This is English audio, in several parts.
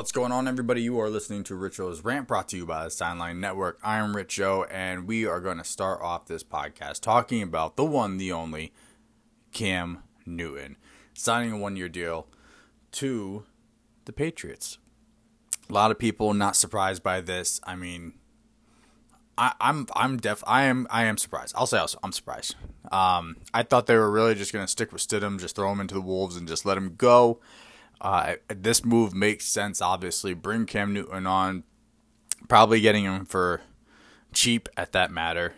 What's going on, everybody? You are listening to Richo's rant brought to you by the Sideline Network. I am Richo, and we are going to start off this podcast talking about the one, the only Cam Newton signing a one year deal to the Patriots. A lot of people not surprised by this. I mean, I, am I'm def I am I am surprised. I'll say also, I'm surprised. Um, I thought they were really just going to stick with Stidham, just throw him into the wolves, and just let him go. Uh, this move makes sense. Obviously, bring Cam Newton on, probably getting him for cheap at that matter.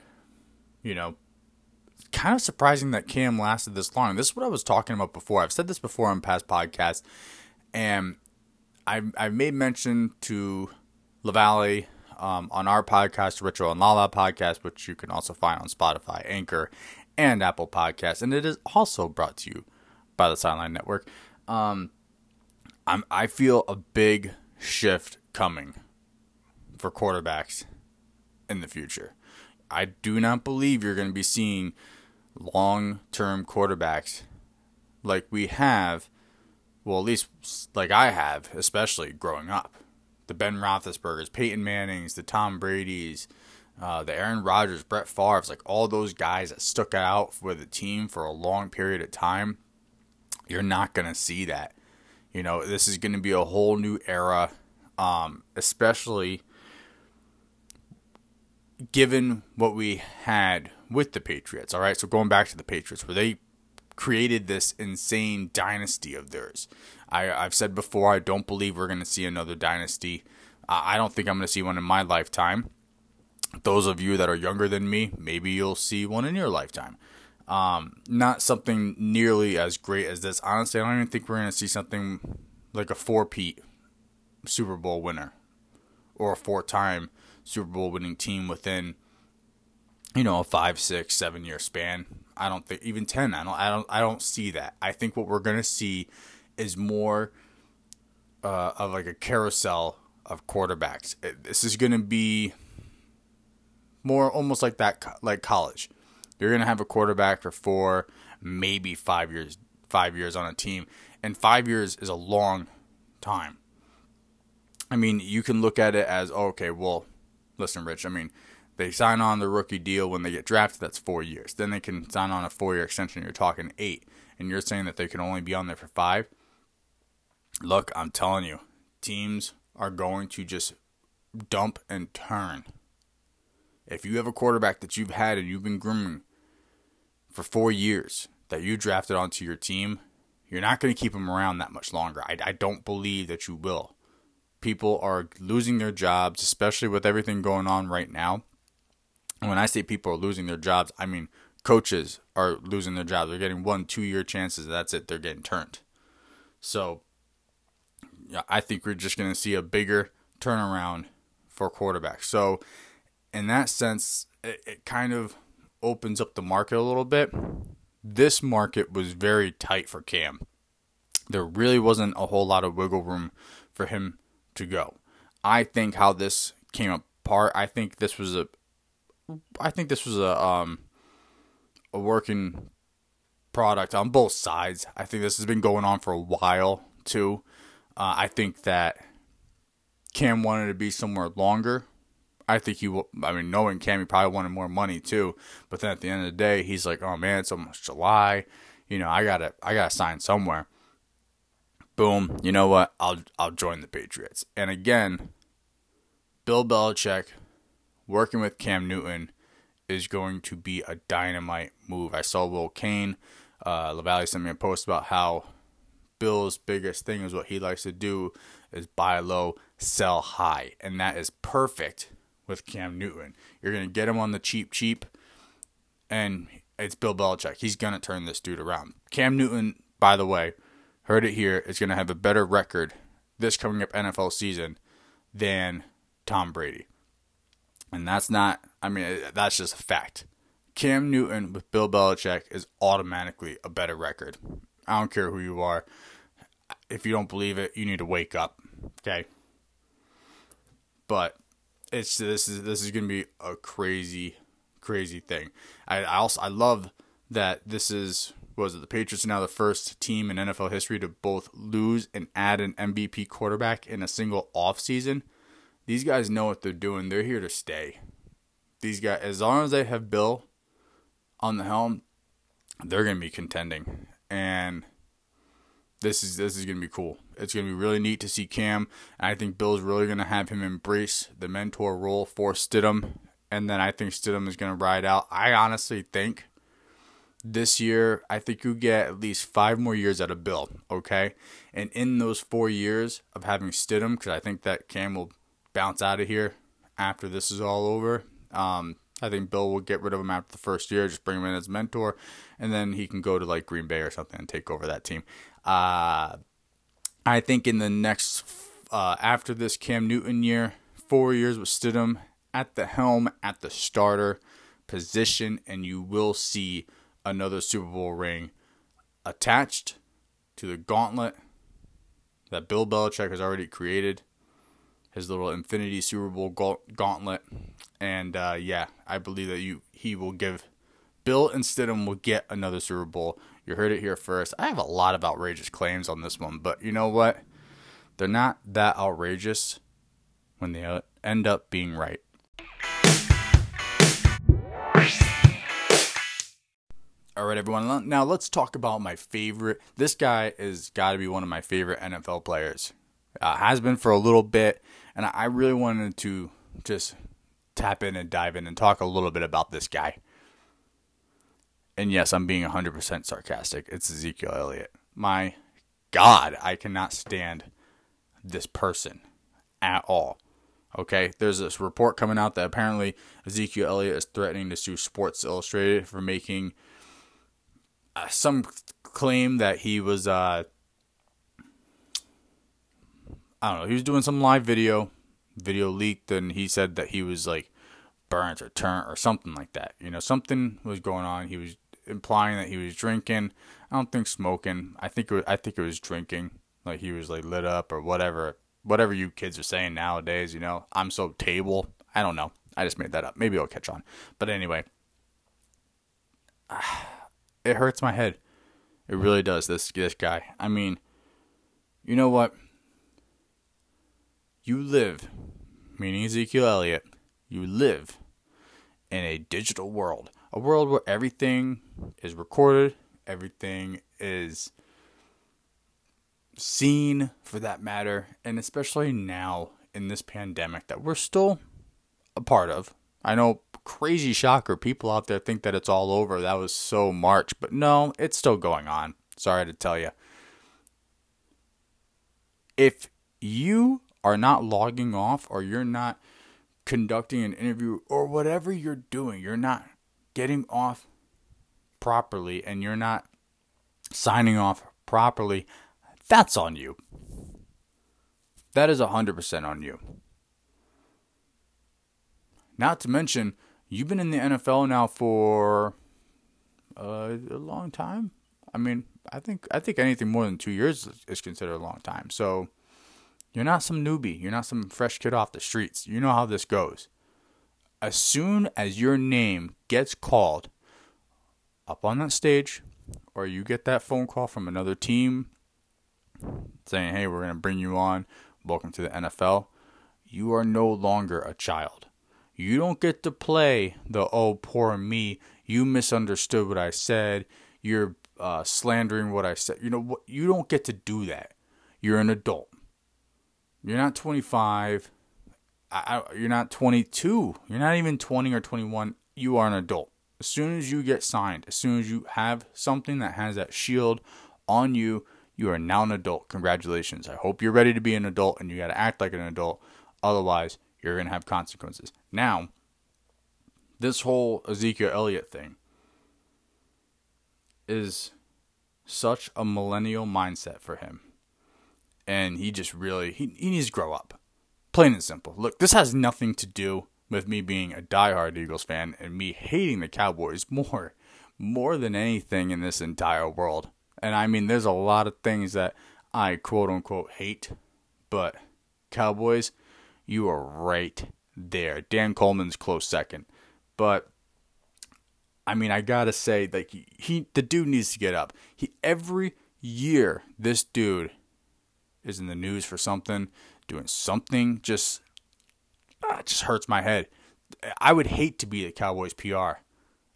You know, kind of surprising that Cam lasted this long. This is what I was talking about before. I've said this before on past podcasts, and I I made mention to Lavalle um, on our podcast, Richo and Lala podcast, which you can also find on Spotify, Anchor, and Apple Podcasts, and it is also brought to you by the Sideline Network. Um, I'm I feel a big shift coming for quarterbacks in the future. I do not believe you're going to be seeing long-term quarterbacks like we have, well, at least like I have, especially growing up the Ben Roethlisbergers, Peyton Mannings, the Tom Brady's, uh, the Aaron Rodgers, Brett Favre's, like all those guys that stuck out with the team for a long period of time. You're not gonna see that. You know, this is gonna be a whole new era, um, especially given what we had with the Patriots. All right, so going back to the Patriots, where they created this insane dynasty of theirs. I, I've said before, I don't believe we're going to see another dynasty. I don't think I'm going to see one in my lifetime. Those of you that are younger than me, maybe you'll see one in your lifetime. Um, not something nearly as great as this. Honestly, I don't even think we're going to see something like a four-peat Super Bowl winner or a four-time Super Bowl winning team within, you know, a five, six, seven year span. I don't think even ten. I don't. I don't. I don't see that. I think what we're gonna see is more uh, of like a carousel of quarterbacks. This is going to be more almost like that, like college. You're going to have a quarterback for four, maybe five years, five years on a team, and five years is a long time. I mean, you can look at it as oh, okay. Well, listen, Rich. I mean, they sign on the rookie deal when they get drafted. That's four years. Then they can sign on a four-year extension. You're talking eight, and you're saying that they can only be on there for five look, I'm telling you, teams are going to just dump and turn. If you have a quarterback that you've had and you've been grooming for four years that you drafted onto your team, you're not going to keep him around that much longer. I, I don't believe that you will. People are losing their jobs, especially with everything going on right now. And when I say people are losing their jobs, I mean coaches are losing their jobs. They're getting one, two year chances. That's it. They're getting turned. So I think we're just going to see a bigger turnaround for quarterbacks. So, in that sense, it, it kind of opens up the market a little bit. This market was very tight for Cam. There really wasn't a whole lot of wiggle room for him to go. I think how this came apart. I think this was a, I think this was a um, a working product on both sides. I think this has been going on for a while too. Uh, I think that Cam wanted to be somewhere longer. I think he, will. I mean, knowing Cam, he probably wanted more money too. But then at the end of the day, he's like, "Oh man, it's almost July. You know, I gotta, I gotta sign somewhere." Boom. You know what? I'll, I'll join the Patriots. And again, Bill Belichick working with Cam Newton is going to be a dynamite move. I saw Will Kane, uh, Lavalle sent me a post about how Bill's biggest thing is what he likes to do is buy low, sell high, and that is perfect with Cam Newton. You're gonna get him on the cheap, cheap, and it's Bill Belichick. He's gonna turn this dude around. Cam Newton, by the way, heard it here, is gonna have a better record this coming up NFL season than Tom Brady, and that's not. I mean, that's just a fact. Cam Newton with Bill Belichick is automatically a better record. I don't care who you are if you don't believe it, you need to wake up. Okay. But it's this is this is gonna be a crazy, crazy thing. I, I also I love that this is was it the Patriots are now the first team in NFL history to both lose and add an MVP quarterback in a single offseason. These guys know what they're doing. They're here to stay. These guys, as long as they have Bill on the helm, they're going to be contending. And this is this is going to be cool. It's going to be really neat to see Cam. I think Bill's really going to have him embrace the mentor role for Stidham. And then I think Stidham is going to ride out. I honestly think this year, I think you get at least five more years out of Bill, okay? And in those four years of having Stidham, because I think that Cam will bounce out of here after this is all over. Um, I think Bill will get rid of him after the first year, just bring him in as mentor, and then he can go to like Green Bay or something and take over that team. Uh, I think in the next, uh, after this Cam Newton year, four years with Stidham at the helm, at the starter position, and you will see another Super Bowl ring attached to the gauntlet that Bill Belichick has already created. His little Infinity Super Bowl gauntlet, and uh, yeah, I believe that you he will give Bill and Stidham will get another Super Bowl. You heard it here first. I have a lot of outrageous claims on this one, but you know what? They're not that outrageous when they end up being right. All right, everyone. Now let's talk about my favorite. This guy is got to be one of my favorite NFL players. Uh, has been for a little bit, and I really wanted to just tap in and dive in and talk a little bit about this guy. And yes, I'm being 100% sarcastic. It's Ezekiel Elliott. My God, I cannot stand this person at all. Okay, there's this report coming out that apparently Ezekiel Elliott is threatening to sue Sports Illustrated for making uh, some claim that he was uh, I don't know, he was doing some live video, video leaked, and he said that he was like burnt or turned or something like that. You know, something was going on. He was implying that he was drinking. I don't think smoking. I think it was, I think it was drinking. Like he was like lit up or whatever. Whatever you kids are saying nowadays, you know. I'm so table. I don't know. I just made that up. Maybe I'll catch on. But anyway, it hurts my head. It really does. This this guy. I mean, you know what? You live, meaning Ezekiel Elliott. You live in a digital world, a world where everything is recorded, everything is seen for that matter, and especially now in this pandemic that we're still a part of. I know crazy shocker. People out there think that it's all over. That was so March, but no, it's still going on. Sorry to tell you. If you are not logging off or you're not conducting an interview or whatever you're doing, you're not getting off properly and you're not signing off properly, that's on you. That is 100% on you. Not to mention, You've been in the NFL now for uh, a long time. I mean, I think I think anything more than two years is considered a long time. So you're not some newbie. You're not some fresh kid off the streets. You know how this goes. As soon as your name gets called up on that stage, or you get that phone call from another team saying, "Hey, we're going to bring you on. Welcome to the NFL." You are no longer a child. You don't get to play the oh poor me. You misunderstood what I said. You're uh, slandering what I said. You know what? You don't get to do that. You're an adult. You're not 25. I, you're not 22. You're not even 20 or 21. You are an adult. As soon as you get signed, as soon as you have something that has that shield on you, you are now an adult. Congratulations. I hope you're ready to be an adult and you got to act like an adult. Otherwise, you're going to have consequences. Now, this whole Ezekiel Elliott thing is such a millennial mindset for him. And he just really he, he needs to grow up. Plain and simple. Look, this has nothing to do with me being a diehard Eagles fan and me hating the Cowboys more more than anything in this entire world. And I mean there's a lot of things that I quote unquote hate, but Cowboys you are right there. Dan Coleman's close second. But I mean, I gotta say, like he, he the dude needs to get up. He every year this dude is in the news for something, doing something just uh, just hurts my head. I would hate to be the Cowboys PR.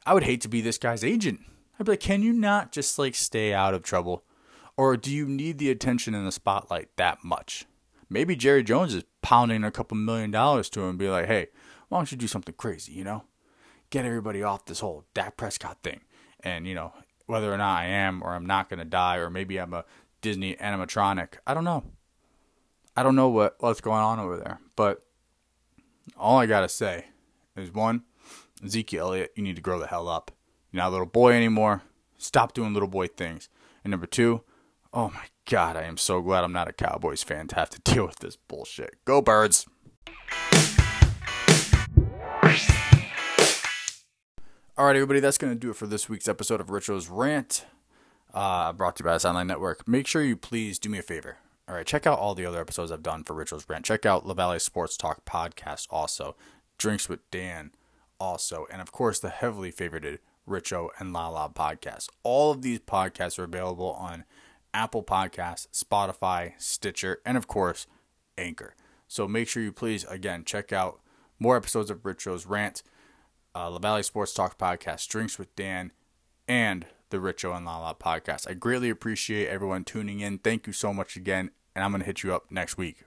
I would hate to be this guy's agent. I'd be like, can you not just like stay out of trouble? Or do you need the attention in the spotlight that much? Maybe Jerry Jones is pounding a couple million dollars to him and be like, hey, why don't you do something crazy, you know? Get everybody off this whole Dak Prescott thing. And, you know, whether or not I am or I'm not going to die, or maybe I'm a Disney animatronic, I don't know. I don't know what, what's going on over there. But all I got to say is one, Ezekiel Elliott, you need to grow the hell up. You're not a little boy anymore. Stop doing little boy things. And number two, oh my God, I am so glad I'm not a Cowboys fan to have to deal with this bullshit. Go Birds! All right, everybody, that's going to do it for this week's episode of Richo's Rant, uh, brought to you by the Sideline Network. Make sure you please do me a favor. All right, check out all the other episodes I've done for Richo's Rant. Check out La LaValle Sports Talk podcast also, Drinks with Dan also, and of course the heavily favorited Richo and Lala podcast. All of these podcasts are available on Apple Podcasts, Spotify, Stitcher, and of course, Anchor. So make sure you please, again, check out more episodes of Richo's Rant uh, LaValle Sports Talk podcast, Drinks with Dan, and the Richo and Lala podcast. I greatly appreciate everyone tuning in. Thank you so much again, and I'm going to hit you up next week.